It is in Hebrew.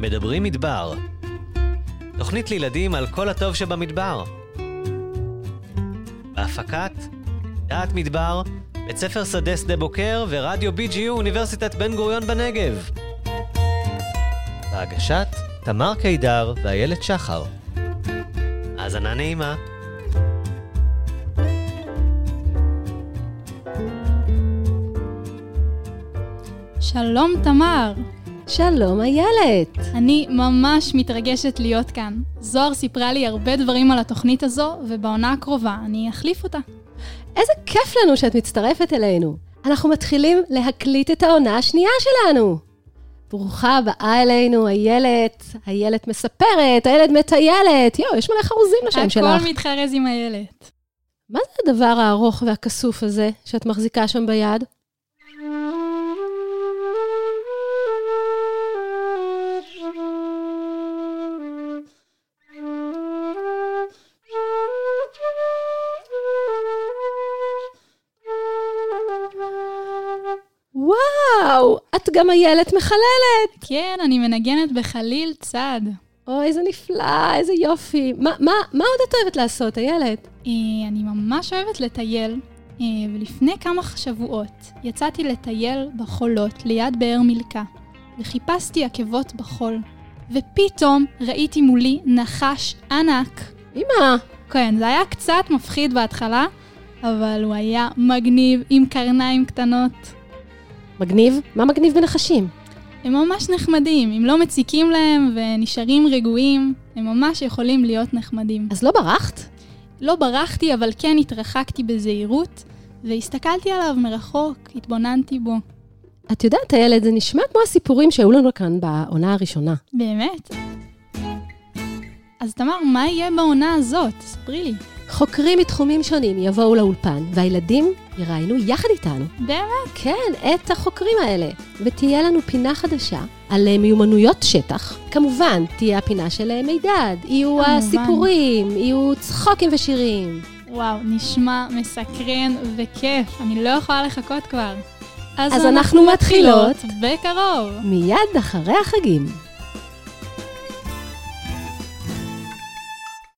מדברים מדבר. תוכנית לילדים על כל הטוב שבמדבר. בהפקת דעת מדבר, בית ספר שדה שדה בוקר ורדיו BGU אוניברסיטת בן גוריון בנגב. בהגשת תמר קידר ואיילת שחר. האזנה נעימה. שלום תמר, שלום איילת. אני ממש מתרגשת להיות כאן. זוהר סיפרה לי הרבה דברים על התוכנית הזו, ובעונה הקרובה אני אחליף אותה. איזה כיף לנו שאת מצטרפת אלינו. אנחנו מתחילים להקליט את העונה השנייה שלנו. ברוכה הבאה אלינו, איילת. איילת מספרת, איילת מטיילת. יואו, יש מלא חרוזים לשם שלך. הכל מתחרז עם איילת. מה זה הדבר הארוך והכסוף הזה שאת מחזיקה שם ביד? את גם איילת מחללת. כן, אני מנגנת בחליל צד. אוי, איזה נפלא, איזה יופי. מה, מה, מה עוד את אוהבת לעשות, איילת? אה, אני ממש אוהבת לטייל, אה, ולפני כמה שבועות יצאתי לטייל בחולות ליד באר מילכה, וחיפשתי עקבות בחול, ופתאום ראיתי מולי נחש ענק. אמא, כן, זה היה קצת מפחיד בהתחלה, אבל הוא היה מגניב עם קרניים קטנות. מגניב? מה מגניב בנחשים? הם ממש נחמדים, אם לא מציקים להם ונשארים רגועים, הם ממש יכולים להיות נחמדים. אז לא ברחת? לא ברחתי, אבל כן התרחקתי בזהירות, והסתכלתי עליו מרחוק, התבוננתי בו. את יודעת, איילת, זה נשמע כמו הסיפורים שהיו לנו כאן בעונה הראשונה. באמת? אז תמר, מה יהיה בעונה הזאת? ספרי לי. חוקרים מתחומים שונים יבואו לאולפן, והילדים יראיינו יחד איתנו. באמת? כן, את החוקרים האלה. ותהיה לנו פינה חדשה על אה, מיומנויות שטח. כמובן, תהיה הפינה של אה, מידד, יהיו כמובן. הסיפורים, יהיו צחוקים ושירים. וואו, נשמע מסקרן וכיף. אני לא יכולה לחכות כבר. אז אנחנו מתחילות בקרוב. מיד אחרי החגים.